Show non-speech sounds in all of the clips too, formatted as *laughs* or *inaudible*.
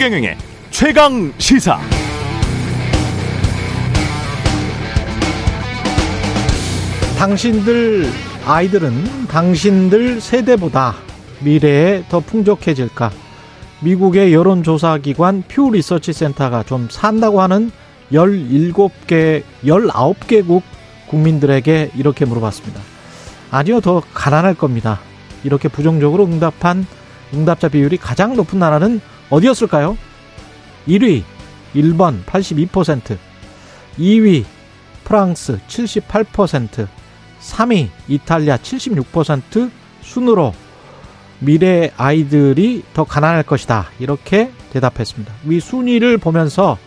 최경영의 최강 시사. 당신들 아이들은 당신들 세대보다 미래에 더 풍족해질까? 미국의 여론조사기관 퓨 리서치 센터가 좀 산다고 하는 17개, 19개국 국민들에게 이렇게 물어봤습니다. 아니요, 더 가난할 겁니다. 이렇게 부정적으로 응답한 응답자 비율이 가장 높은 나라는 어디였을까요? 1위, 일본 82%, 2위, 프랑스 78%, 3위, 이탈리아 76% 순으로 미래 아이들이 더 가난할 것이다. 이렇게 대답했습니다. 위 순위를 보면서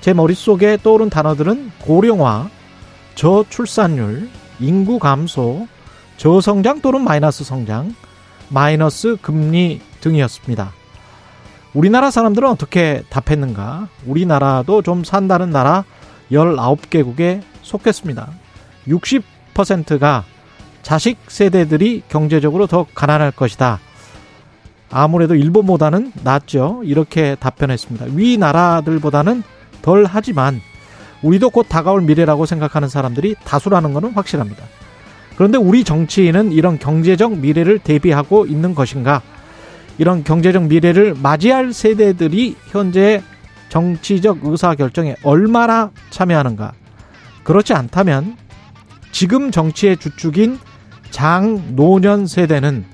제 머릿속에 떠오른 단어들은 고령화, 저출산율, 인구 감소, 저성장 또는 마이너스 성장, 마이너스 금리 등이었습니다. 우리나라 사람들은 어떻게 답했는가? 우리나라도 좀 산다는 나라 19개국에 속했습니다. 60%가 자식 세대들이 경제적으로 더 가난할 것이다. 아무래도 일본보다는 낫죠. 이렇게 답변했습니다. 위 나라들보다는 덜 하지만 우리도 곧 다가올 미래라고 생각하는 사람들이 다수라는 것은 확실합니다. 그런데 우리 정치인은 이런 경제적 미래를 대비하고 있는 것인가? 이런 경제적 미래를 맞이할 세대들이 현재 정치적 의사 결정에 얼마나 참여하는가? 그렇지 않다면 지금 정치의 주축인 장, 노년 세대는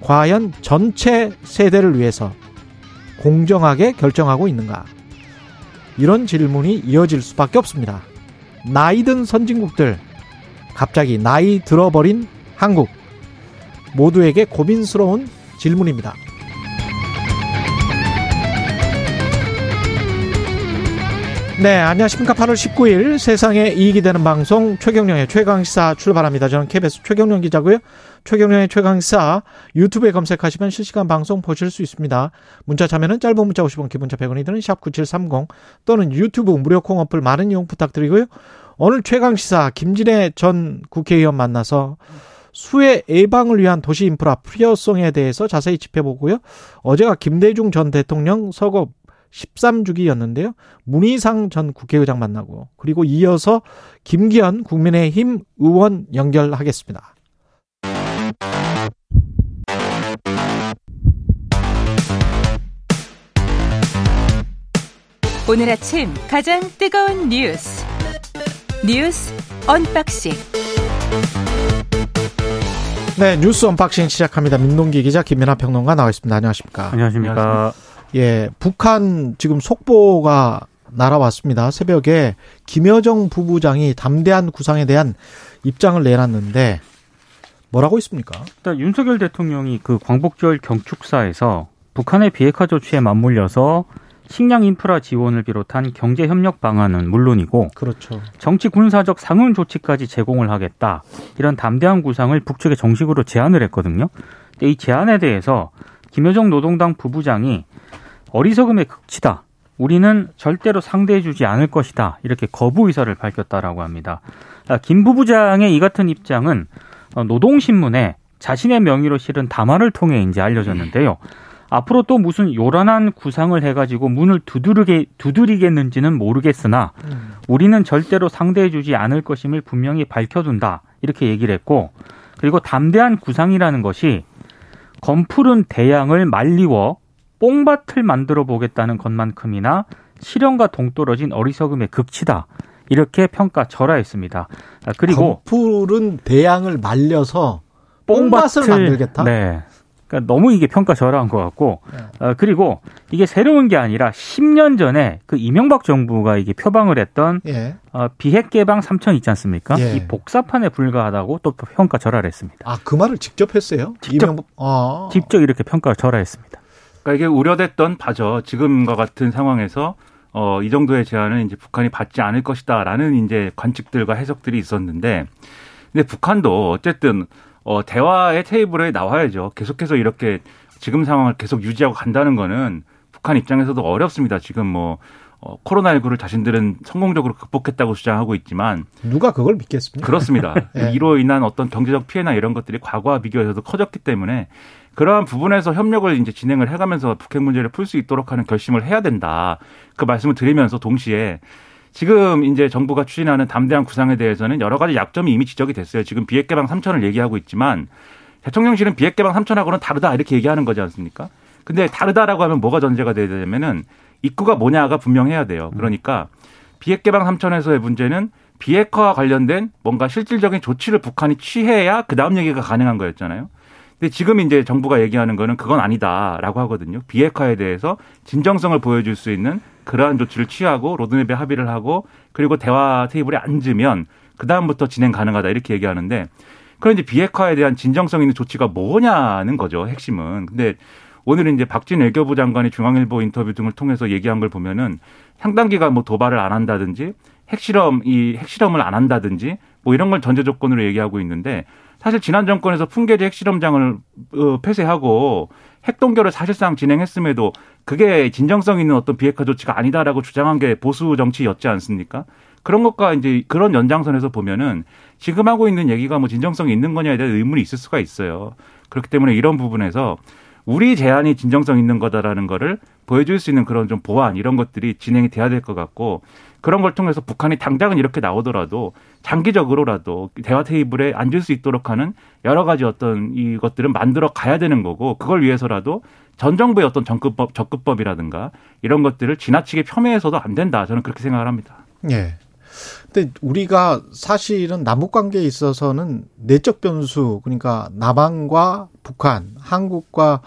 과연 전체 세대를 위해서 공정하게 결정하고 있는가? 이런 질문이 이어질 수밖에 없습니다. 나이든 선진국들, 갑자기 나이 들어버린 한국, 모두에게 고민스러운 질문입니다. 네, 안녕하십니까. 8월 19일 세상에 이익이 되는 방송 최경령의 최강시사 출발합니다. 저는 KBS 최경령 기자고요. 최경령의 최강시사 유튜브에 검색하시면 실시간 방송 보실 수 있습니다. 문자 참여는 짧은 문자 50원, 기본자 100원이 드는 샵9730 또는 유튜브 무료 콩 어플 많은 이용 부탁드리고요. 오늘 최강시사 김진애 전 국회의원 만나서 수해 예방을 위한 도시 인프라 프리어송에 대해서 자세히 짚어보고요. 어제가 김대중 전 대통령 서거 13주기였는데요. 문희상 전 국회의장 만나고 그리고 이어서 김기현 국민의힘 의원 연결하겠습니다. 오늘 아침 가장 뜨거운 뉴스 뉴스 언박싱 네, 뉴스 unboxing 시작합니다. 민동기 기자 김민아 평론가 나와 있습니다. 안녕하십니까? 안녕하십니까? 예, 북한 지금 속보가 날아왔습니다. 새벽에 김여정 부부장이 담대한 구상에 대한 입장을 내놨는데 뭐라고 있습니까? 일단 윤석열 대통령이 그 광복절 경축사에서 북한의 비핵화 조치에 맞물려서 식량 인프라 지원을 비롯한 경제 협력 방안은 물론이고 그렇죠. 정치 군사적 상응 조치까지 제공을 하겠다. 이런 담대한 구상을 북측에 정식으로 제안을 했거든요. 근데 이 제안에 대해서 김여정 노동당 부부장이 어리석음의 극치다. 우리는 절대로 상대해주지 않을 것이다. 이렇게 거부 의사를 밝혔다라고 합니다. 아, 김 부부장의 이 같은 입장은 어, 노동신문에 자신의 명의로 실은 담화를 통해 이제 알려졌는데요. 앞으로 또 무슨 요란한 구상을 해가지고 문을 두드리게 두드리겠는지는 모르겠으나 우리는 절대로 상대해주지 않을 것임을 분명히 밝혀둔다 이렇게 얘기를 했고 그리고 담대한 구상이라는 것이 검푸른 대양을 말리워 뽕밭을 만들어 보겠다는 것만큼이나 실현과 동떨어진 어리석음의 극치다. 이렇게 평가절하했습니다. 그리고 풀은 대양을 말려서 뽕밭을, 뽕밭을 만들겠다. 네. 그러니까 너무 이게 평가 절하한 것 같고, 네. 어, 그리고 이게 새로운 게 아니라 10년 전에 그 이명박 정부가 이게 표방을 했던 예. 어, 비핵 개방 3천 있지 않습니까? 예. 이 복사판에 불과하다고 또 평가 절하했습니다. 아, 그 말을 직접 했어요? 직접, 이명박... 아. 직접 이렇게 평가 절하했습니다. 그러니까 이게 우려됐던 바죠. 지금과 같은 상황에서 어, 이 정도의 제한은 이제 북한이 받지 않을 것이다라는 이제 관측들과 해석들이 있었는데, 근데 북한도 어쨌든 어, 대화의 테이블에 나와야죠. 계속해서 이렇게 지금 상황을 계속 유지하고 간다는 거는 북한 입장에서도 어렵습니다. 지금 뭐 어, 코로나19를 자신들은 성공적으로 극복했다고 주장하고 있지만 누가 그걸 믿겠습니까? 그렇습니다. 네. *laughs* 이로 인한 어떤 경제적 피해나 이런 것들이 과거와 비교해서도 커졌기 때문에 그러한 부분에서 협력을 이제 진행을 해가면서 북핵 문제를 풀 수 있도록 하는 결심을 해야 된다. 그 말씀을 드리면서 동시에 지금 이제 정부가 추진하는 담대한 구상에 대해서는 여러 가지 약점이 이미 지적이 됐어요. 지금 비핵 개방 3천을 얘기하고 있지만 대통령실은 비핵 개방 3천하고는 다르다 이렇게 얘기하는 거지 않습니까? 근데 다르다라고 하면 뭐가 전제가 돼야 되냐면은 입구가 뭐냐가 분명해야 돼요. 그러니까 비핵 개방 3천에서의 문제는 비핵화와 관련된 뭔가 실질적인 조치를 북한이 취해야 그 다음 얘기가 가능한 거였잖아요. 근데 지금 이제 정부가 얘기하는 거는 그건 아니다라고 하거든요. 비핵화에 대해서 진정성을 보여줄 수 있는 그러한 조치를 취하고 로드맵에 합의를 하고 그리고 대화 테이블에 앉으면 그 다음부터 진행 가능하다 이렇게 얘기하는데 그런 이제 비핵화에 대한 진정성 있는 조치가 뭐냐는 거죠 핵심은. 근데 오늘은 이제 박진 외교부 장관이 중앙일보 인터뷰 등을 통해서 얘기한 걸 보면은 상당 기간 뭐 도발을 안 한다든지 핵실험 이 핵실험을 안 한다든지 뭐 이런 걸 전제 조건으로 얘기하고 있는데 사실 지난 정권에서 풍계리 핵실험장을 어, 폐쇄하고 핵동결을 사실상 진행했음에도 그게 진정성 있는 어떤 비핵화 조치가 아니다라고 주장한 게 보수 정치였지 않습니까? 그런 것과 이제 그런 연장선에서 보면은 지금 하고 있는 얘기가 뭐 진정성이 있는 거냐에 대한 의문이 있을 수가 있어요. 그렇기 때문에 이런 부분에서 우리 제안이 진정성 있는 거다라는 거를 보여줄 수 있는 그런 좀 보완 이런 것들이 진행이 돼야 될 것 같고 그런 걸 통해서 북한이 당장은 이렇게 나오더라도 장기적으로라도 대화 테이블에 앉을 수 있도록 하는 여러 가지 어떤 이것들은 만들어 가야 되는 거고 그걸 위해서라도 전 정부의 어떤 접근법, 접근법이라든가 이런 것들을 지나치게 폄훼해서도 안 된다. 저는 그렇게 생각을 합니다. 예. 근데 우리가 사실은 남북 관계에 있어서는 내적 변수 그러니까 남한과 북한, 한국과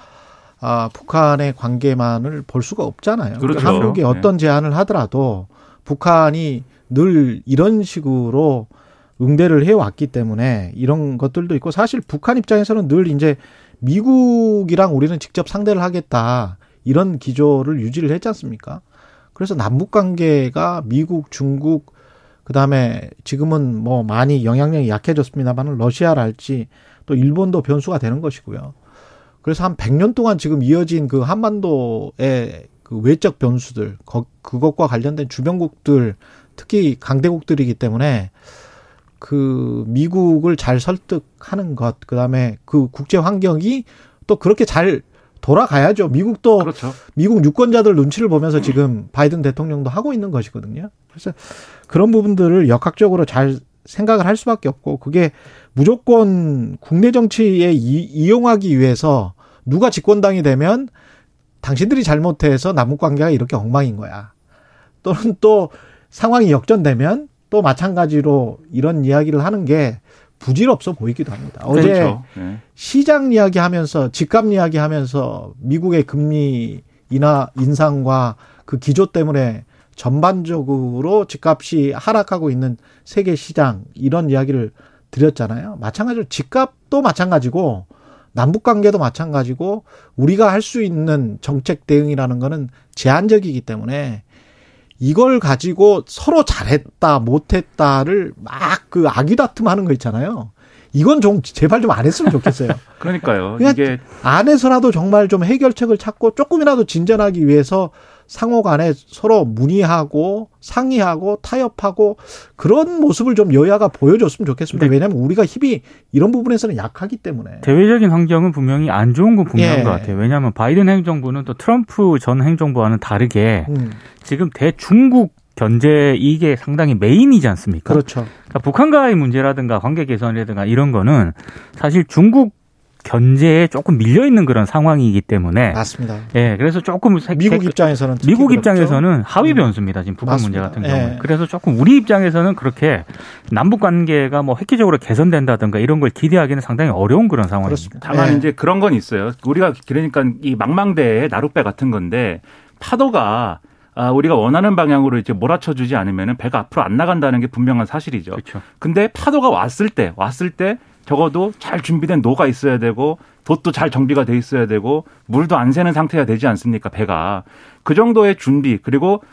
아, 북한의 관계만을 볼 수가 없잖아요. 그러니까 그렇죠. 한국이 네. 어떤 제안을 하더라도 북한이 늘 이런 식으로 응대를 해왔기 때문에 이런 것들도 있고 사실 북한 입장에서는 늘 이제 미국이랑 우리는 직접 상대를 하겠다 이런 기조를 유지를 했지 않습니까? 그래서 남북 관계가 미국, 중국 그 다음에 지금은 뭐 많이 영향력이 약해졌습니다만 러시아랄지 또 일본도 변수가 되는 것이고요. 그래서 한 100년 동안 지금 이어진 그 한반도의 그 외적 변수들, 거- 그것과 관련된 주변국들, 특히 강대국들이기 때문에 그 미국을 잘 설득하는 것, 그 다음에 그 국제 환경이 또 그렇게 잘 돌아가야죠. 미국도 그렇죠. 미국 유권자들 눈치를 보면서 지금 바이든 대통령도 하고 있는 것이거든요. 그래서 그런 부분들을 역학적으로 잘 생각을 할 수밖에 없고 그게 무조건 국내 정치에 이, 이용하기 위해서 누가 집권당이 되면 당신들이 잘못해서 남북 관계가 이렇게 엉망인 거야. 또는 또 상황이 역전되면 또 마찬가지로 이런 이야기를 하는 게 부질없어 보이기도 합니다. 어제 그렇죠. 네. 시장 이야기 하면서 집값 이야기 하면서 미국의 금리 인하 인상과 그 기조 때문에 전반적으로 집값이 하락하고 있는 세계 시장 이런 이야기를 드렸잖아요. 마찬가지로 집값도 마찬가지고 남북 관계도 마찬가지고 우리가 할 수 있는 정책 대응이라는 거는 제한적이기 때문에 이걸 가지고 서로 잘했다 못했다를 막 그 아귀다툼 하는 거 있잖아요. 이건 좀 제발 좀 안 했으면 좋겠어요. *laughs* 그러니까요. 이게 안에서라도 정말 좀 해결책을 찾고 조금이라도 진전하기 위해서 상호 간에 서로 문의하고 상의하고 타협하고 그런 모습을 좀 여야가 보여줬으면 좋겠습니다. 근데- 왜냐하면 우리가 힘이 이런 부분에서는 약하기 때문에. 대외적인 환경은 분명히 안 좋은 건 분명한 예. 것 같아요. 왜냐하면 바이든 행정부는 또 트럼프 전 행정부와는 다르게 음, 지금 대중국 견제 이게 상당히 메인이지 않습니까? 그렇죠. 그러니까 북한과의 문제라든가 관계 개선이라든가 이런 거는 사실 중국 견제에 조금 밀려 있는 그런 상황이기 때문에 맞습니다. 예, 그래서 조금 색- 미국 색- 입장에서는 미국 그렇죠. 입장에서는 하위 음. 변수입니다. 지금 북한 맞습니다. 문제 같은 경우는. 예. 그래서 조금 우리 입장에서는 그렇게 남북 관계가 뭐 획기적으로 개선된다든가 이런 걸 기대하기는 상당히 어려운 그런 상황입니다. 그렇습니다. 다만 예. 이제 그런 건 있어요. 우리가 그러니까 이 망망대해 나룻배 같은 건데 파도가 아, 우리가 원하는 방향으로 이제 몰아쳐주지 않으면은 배가 앞으로 안 나간다는 게 분명한 사실이죠. 그렇죠. 근데 파도가 왔을 때, 왔을 때 적어도 잘 준비된 노가 있어야 되고 돛도 잘 정비가 돼 있어야 되고 물도 안 새는 상태가 되지 않습니까? 배가. 그 정도의 준비 그리고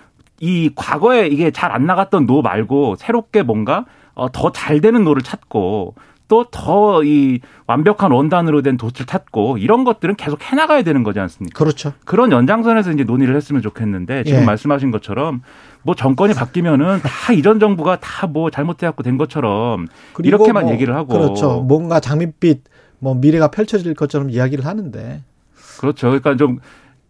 이 과거에 이게 잘 안 나갔던 노 말고 새롭게 뭔가 어, 더 잘 되는 노를 찾고 또 더 이 완벽한 원단으로 된 돛을 찾고 이런 것들은 계속 해나가야 되는 거지 않습니까? 그렇죠. 그런 연장선에서 이제 논의를 했으면 좋겠는데 지금 예. 말씀하신 것처럼 뭐 정권이 바뀌면은 다 이전 정부가 다 뭐 잘못해갖고 된 것처럼 이렇게만 뭐 얘기를 하고 그렇죠. 뭔가 장밋빛 뭐 미래가 펼쳐질 것처럼 이야기를 하는데 그렇죠. 그러니까 좀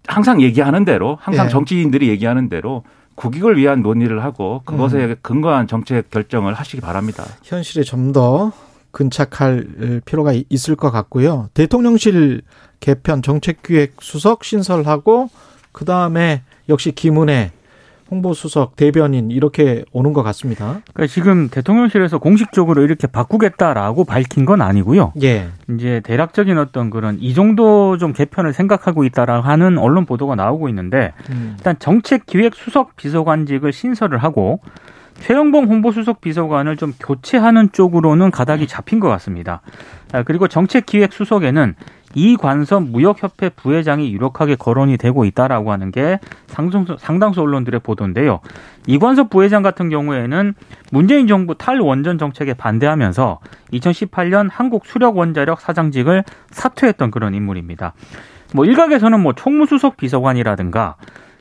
항상 얘기하는 대로 항상 예. 정치인들이 얘기하는 대로 국익을 위한 논의를 하고 그것에 음. 근거한 정책 결정을 하시기 바랍니다. 현실에 좀 더 근착할 필요가 있을 것 같고요. 대통령실 개편 정책기획 수석 신설하고 그 다음에 역시 김은혜 홍보수석 대변인 이렇게 오는 것 같습니다. 그러니까 지금 대통령실에서 공식적으로 이렇게 바꾸겠다라고 밝힌 건 아니고요. 예. 이제 대략적인 어떤 그런 이 정도 좀 개편을 생각하고 있다라 하는 언론 보도가 나오고 있는데 음. 일단 정책기획 수석 비서관직을 신설을 하고 최영봉 홍보수석 비서관을 좀 교체하는 쪽으로는 가닥이 잡힌 것 같습니다. 아, 그리고 정책기획 수석에는 이관섭 무역협회 부회장이 유력하게 거론이 되고 있다라고 하는 게 상당수, 상당수 언론들의 보도인데요. 이관섭 부회장 같은 경우에는 문재인 정부 탈원전 정책에 반대하면서 2018년 한국 수력원자력 사장직을 사퇴했던 그런 인물입니다. 뭐 일각에서는 뭐 총무수석 비서관이라든가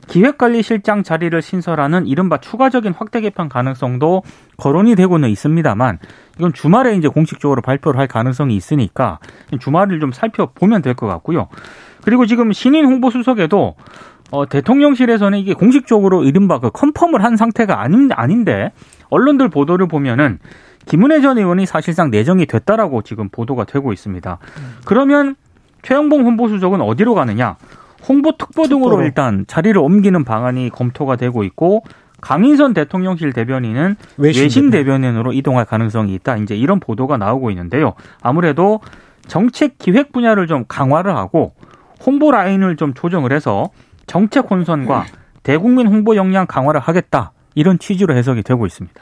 기획관리실장 자리를 신설하는 이른바 추가적인 확대 개편 가능성도 거론이 되고는 있습니다만 이건 주말에 이제 공식적으로 발표를 할 가능성이 있으니까 주말을 좀 살펴보면 될 것 같고요. 그리고 지금 신인 홍보 수석에도 어, 대통령실에서는 이게 공식적으로 이른바 그 컨펌을 한 상태가 아닌, 아닌데 언론들 보도를 보면은 김은혜 전 의원이 사실상 내정이 됐다라고 지금 보도가 되고 있습니다. 그러면 최영봉 홍보수석은 어디로 가느냐? 홍보특보 등으로. 일단 자리를 옮기는 방안이 검토가 되고 있고 강인선 대통령실 대변인은 외신 외신, 대변인. 대변인으로 이동할 가능성이 있다. 이제 이런 보도가 나오고 있는데요. 아무래도 정책 기획 분야를 좀 강화를 하고 홍보 라인을 좀 조정을 해서 정책 혼선과 대국민 홍보 역량 강화를 하겠다. 이런 취지로 해석이 되고 있습니다.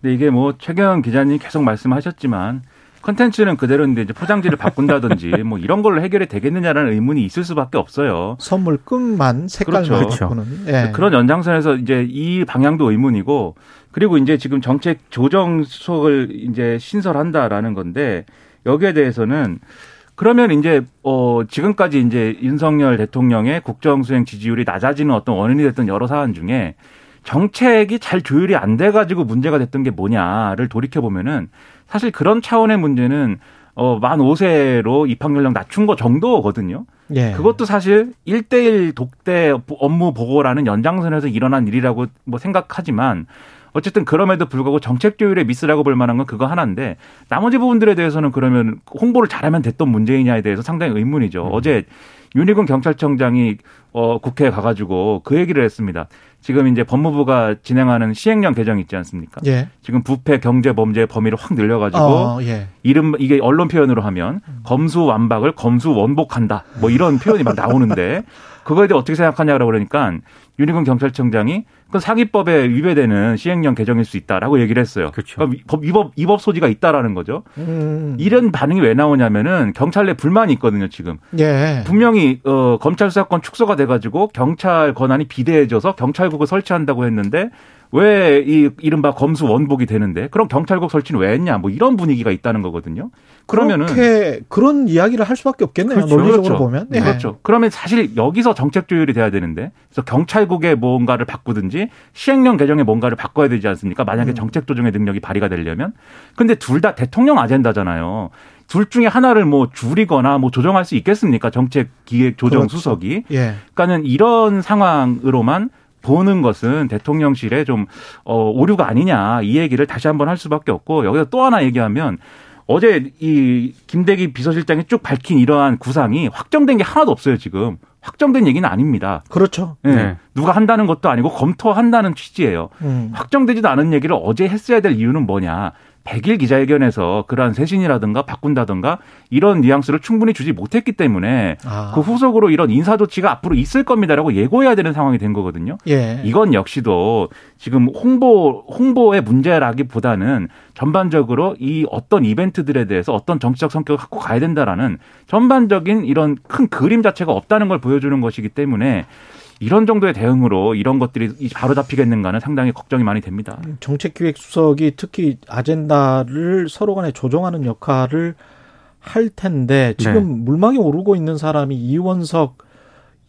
근데 이게 뭐 최경 기자님 계속 말씀하셨지만 컨텐츠는 그대로인데 이제 포장지를 바꾼다든지 *laughs* 뭐 이런 걸로 해결이 되겠느냐라는 의문이 있을 수밖에 없어요. 선물 끝만 색깔만 그렇죠. 바꾸는. 예. 그런 연장선에서 이제 이 방향도 의문이고 그리고 이제 지금 정책 조정 수석을 이제 신설한다라는 건데 여기에 대해서는 그러면 이제 어 지금까지 이제 윤석열 대통령의 국정 수행 지지율이 낮아지는 어떤 원인이 됐던 여러 사안 중에 정책이 잘 조율이 안 돼 가지고 문제가 됐던 게 뭐냐를 돌이켜 보면은 사실 그런 차원의 문제는 어 만 5세로 입학 연령 낮춘 거 정도거든요. 예. 그것도 사실 1대1 독대 업무 보고라는 연장선에서 일어난 일이라고 뭐 생각하지만 어쨌든 그럼에도 불구하고 정책 조율의 미스라고 볼 만한 건 그거 하나인데 나머지 부분들에 대해서는 그러면 홍보를 잘하면 됐던 문제이냐에 대해서 상당히 의문이죠. 어제 윤희근 경찰청장이 어 국회에 가가지고 그 얘기를 했습니다. 지금 이제 법무부가 진행하는 시행령 개정 있지 않습니까? 예. 지금 부패 경제 범죄 범위를 확 늘려가지고 어, 예. 이름 이게 언론 표현으로 하면 검수 완박을 검수 원복한다 뭐 이런 표현이 막 나오는데 그거에 대해 어떻게 생각하냐고 그러니까 윤희근 경찰청장이 그 사기법에 위배되는 시행령 개정일 수 있다라고 얘기를 했어요. 그렇죠. 그러니까 법 위법 위법 소지가 있다라는 거죠. 음. 이런 반응이 왜 나오냐면은 경찰 내 불만이 있거든요 지금. 예. 분명히 어 검찰 수사권 축소가 돼가지고 경찰 권한이 비대해져서 경찰국을 설치한다고 했는데 왜 이 이른바 검수 원복이 되는데 그럼 경찰국 설치는 왜 했냐 뭐 이런 분위기가 있다는 거거든요. 그러면은 그렇게 그런 이야기를 할 수밖에 없겠네요. 그렇죠. 논리적으로 그렇죠. 보면. 예. 그렇죠. 그러면 사실 여기서 정책 조율이 돼야 되는데 그래서 경찰국의 뭔가를 바꾸든지 시행령 개정에 뭔가를 바꿔야 되지 않습니까? 만약에 음. 정책 조정의 능력이 발휘가 되려면 근데 둘 다 대통령 아젠다잖아요. 둘 중에 하나를 뭐 줄이거나 뭐 조정할 수 있겠습니까? 정책 기획 조정 그렇죠. 수석이. 예. 그러니까는 이런 상황으로만 보는 것은 대통령실에 좀 어, 오류가 아니냐 이 얘기를 다시 한번 할 수밖에 없고 여기서 또 하나 얘기하면 어제 이 김대기 비서실장이 쭉 밝힌 이러한 구상이 확정된 게 하나도 없어요 지금 확정된 얘기는 아닙니다. 그렇죠. 예. 네. 누가 한다는 것도 아니고 검토한다는 취지예요. 음. 확정되지도 않은 얘기를 어제 했어야 될 이유는 뭐냐? 100일 기자회견에서 그러한 쇄신이라든가 바꾼다든가 이런 뉘앙스를 충분히 주지 못했기 때문에 아. 그 후속으로 이런 인사 조치가 앞으로 있을 겁니다라고 예고해야 되는 상황이 된 거거든요. 예. 이건 역시도 지금 홍보 홍보의 문제라기보다는 전반적으로 이 어떤 이벤트들에 대해서 어떤 정치적 성격을 갖고 가야 된다라는 전반적인 이런 큰 그림 자체가 없다는 걸 보여주는 것이기 때문에 이런 정도의 대응으로 이런 것들이 바로 잡히겠는가는 상당히 걱정이 많이 됩니다. 정책기획수석이 특히 아젠다를 서로 간에 조정하는 역할을 할 텐데 지금 네. 물망에 오르고 있는 사람이 이원석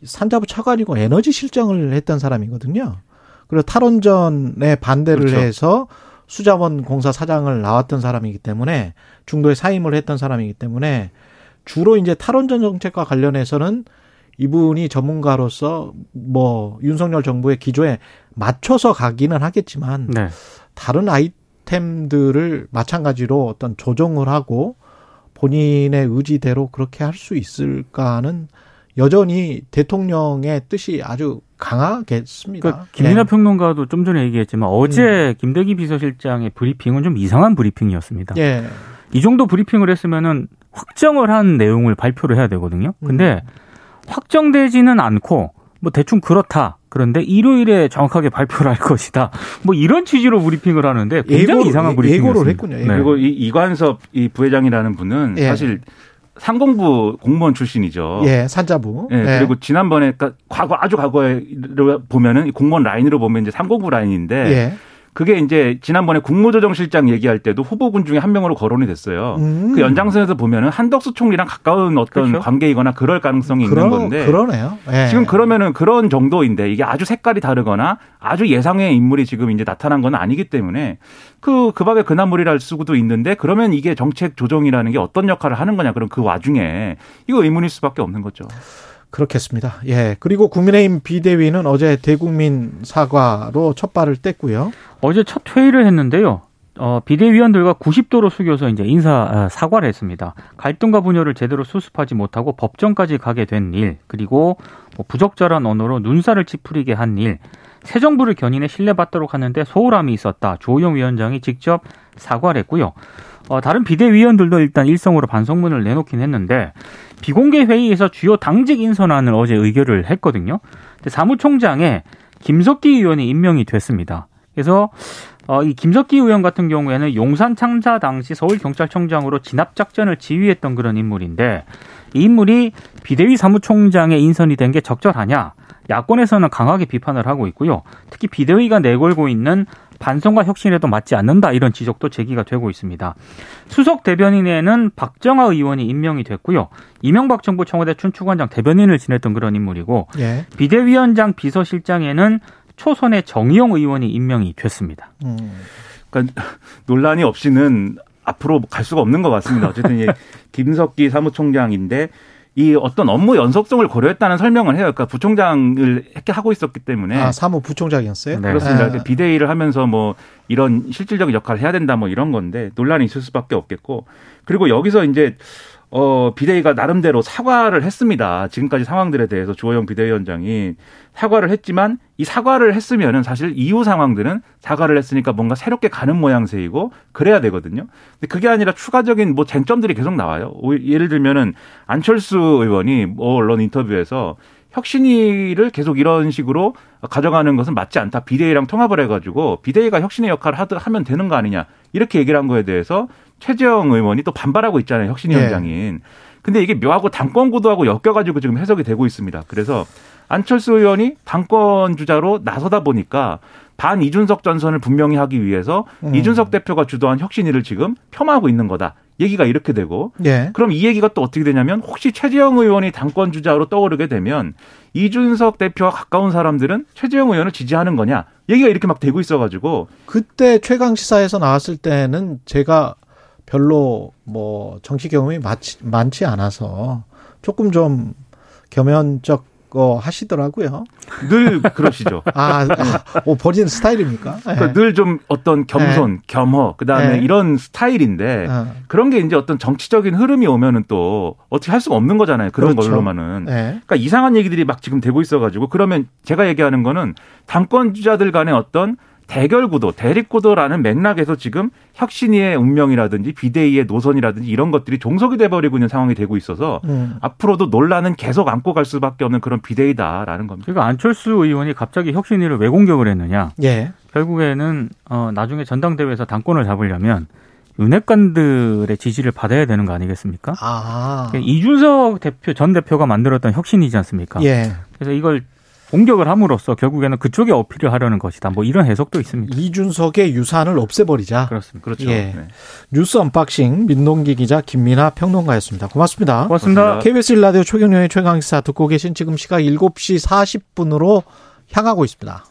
산자부 차관이고 에너지 실장을 했던 사람이거든요. 그리고 탈원전에 반대를 그렇죠. 해서 수자원 공사 사장을 나왔던 사람이기 때문에 중도에 사임을 했던 사람이기 때문에 주로 이제 탈원전 정책과 관련해서는 이분이 전문가로서 뭐 윤석열 정부의 기조에 맞춰서 가기는 하겠지만 네. 다른 아이템들을 마찬가지로 어떤 조정을 하고 본인의 의지대로 그렇게 할 수 있을까는 여전히 대통령의 뜻이 아주 강하겠습니다. 그러니까 김민하 예. 평론가도 좀 전에 얘기했지만 어제 김대기 비서실장의 브리핑은 좀 이상한 브리핑이었습니다. 예. 이 정도 브리핑을 했으면은 확정을 한 내용을 발표를 해야 되거든요. 근데 음. 확정되지는 않고 뭐 대충 그렇다. 그런데 일요일에 정확하게 발표를 할 것이다. 뭐 이런 취지로 브리핑을 하는데 굉장히 예고를- 이상한 예- 브리핑이었습니다. 예고를 했군요. 네. 예고. 그리고 이 이관섭 이 부회장이라는 분은 예. 사실 상공부 공무원 출신이죠. 예, 산자부. 예, 그리고 지난번에 그러니까 과거 아주 과거에 보면은 이 공무원 라인으로 보면 이제 상공부 라인인데 예. 그게 이제 지난번에 국무조정실장 얘기할 때도 후보군 중에 한 명으로 거론이 됐어요. 음. 그 연장선에서 보면은 한덕수 총리랑 가까운 어떤 그렇죠. 관계이거나 그럴 가능성이 그러, 있는 건데 그러네요. 예. 지금 그러면은 그런 정도인데 이게 아주 색깔이 다르거나 아주 예상의 인물이 지금 이제 나타난 건 아니기 때문에 그, 그 밥에 그나물이랄 수도 있는데 그러면 이게 정책 조정이라는 게 어떤 역할을 하는 거냐. 그럼 그 와중에 이거 의문일 수밖에 없는 거죠. 그렇겠습니다. 예. 그리고 국민의힘 비대위는 어제 대국민 사과로 첫 발을 뗐고요. 어제 첫 회의를 했는데요. 어, 비대위원들과 90도로 숙여서 이제 인사 아, 사과를 했습니다. 갈등과 분열을 제대로 수습하지 못하고 법정까지 가게 된 일, 그리고 뭐 부적절한 언어로 눈살을 찌푸리게 한 일, 새 정부를 견인해 신뢰받도록 하는데 소홀함이 있었다. 조호영 위원장이 직접 사과를 했고요. 어, 다른 비대위원들도 일단 일성으로 반성문을 내놓긴 했는데 비공개 회의에서 주요 당직 인선안을 어제 의결을 했거든요. 근데 사무총장에 김석기 의원이 임명이 됐습니다. 그래서 어, 이 김석기 의원 같은 경우에는 용산 창사 당시 서울경찰청장으로 진압작전을 지휘했던 그런 인물인데 이 인물이 비대위 사무총장에 인선이 된 게 적절하냐? 야권에서는 강하게 비판을 하고 있고요. 특히 비대위가 내걸고 있는 반성과 혁신에도 맞지 않는다 이런 지적도 제기가 되고 있습니다. 수석 대변인에는 박정아 의원이 임명이 됐고요. 이명박 정부 청와대 춘추관장 대변인을 지냈던 그런 인물이고 예. 비대위원장 비서실장에는 초선의 정의용 의원이 임명이 됐습니다. 음. 그러니까 논란이 없이는 앞으로 갈 수가 없는 것 같습니다. 어쨌든 이 *laughs* 김석기 사무총장인데 이 어떤 업무 연속성을 고려했다는 설명을 해요. 그러니까 부총장을 이렇게 하고 있었기 때문에 아, 사무 부총장이었어요? 네. 그렇습니다. 예. 비대위를 하면서 뭐 이런 실질적인 역할을 해야 된다 뭐 이런 건데 논란이 있을 수밖에 없겠고 그리고 여기서 이제 어 비대위가 나름대로 사과를 했습니다. 지금까지 상황들에 대해서 주호영 비대위원장이 사과를 했지만 이 사과를 했으면은 사실 이후 상황들은 사과를 했으니까 뭔가 새롭게 가는 모양새이고 그래야 되거든요. 근데 그게 아니라 추가적인 뭐 쟁점들이 계속 나와요. 오- 예를 들면은 안철수 의원이 뭐 언론 인터뷰에서 혁신위를 계속 이런 식으로 가져가는 것은 맞지 않다. 비대위랑 통합을 해가지고 비대위가 혁신의 역할을 하드, 하면 되는 거 아니냐. 이렇게 얘기를 한 거에 대해서 최재형 의원이 또 반발하고 있잖아요. 혁신위원장인. 근데 이게 묘하고 당권 구도하고 엮여가지고 지금 해석이 되고 있습니다. 그래서 안철수 의원이 당권 주자로 나서다 보니까 반 이준석 전선을 분명히 하기 위해서 음. 이준석 대표가 주도한 혁신위를 지금 폄하하고 있는 거다. 얘기가 이렇게 되고 예. 그럼 이 얘기가 또 어떻게 되냐면 혹시 최재형 의원이 당권 주자로 떠오르게 되면 이준석 대표와 가까운 사람들은 최재형 의원을 지지하는 거냐 얘기가 이렇게 막 되고 있어가지고 그때 최강 시사에서 나왔을 때는 제가 별로 뭐 정치 경험이 많지, 많지 않아서 조금 좀 겸연쩍 거 하시더라고요. 늘 그러시죠. 아, 아 오, 본인 스타일입니까? 예. 그러니까 늘좀 어떤 겸손, 겸허, 그 다음에 네. 이런 스타일인데 어, 그런 게 이제 어떤 정치적인 흐름이 오면은 또 어떻게 할 수가 없는 거잖아요. 그런 그렇죠. 걸로만은. 예. 그러니까 이상한 얘기들이 막 지금 되고 있어가지고 그러면 제가 얘기하는 거는 당권 주자들 간의 어떤 대결 구도, 대립 구도라는 맥락에서 지금 혁신위의 운명이라든지 비대위의 노선이라든지 이런 것들이 종속이 돼버리고 있는 상황이 되고 있어서 음. 앞으로도 논란은 계속 안고 갈 수밖에 없는 그런 비대위다라는 겁니다. 그러니까 안철수 의원이 갑자기 혁신위를 왜 공격을 했느냐? 예. 결국에는 어, 나중에 전당대회에서 당권을 잡으려면 윤핵관들의 지지를 받아야 되는 거 아니겠습니까? 아. 이준석 대표 전 대표가 만들었던 혁신이지 않습니까? 예. 그래서 이걸 공격을 함으로써 결국에는 그쪽에 어필을 하려는 것이다. 뭐 이런 해석도 있습니다. 이준석의 유산을 없애버리자. 그렇습니다. 그렇죠. 예. 네. 뉴스 unboxing 민동기 기자 김민아 평론가였습니다. 고맙습니다. 고맙습니다. 고맙습니다. KBS 1라디오 최경영의 최강시사 듣고 계신 지금 시각 7시 40분으로 향하고 있습니다.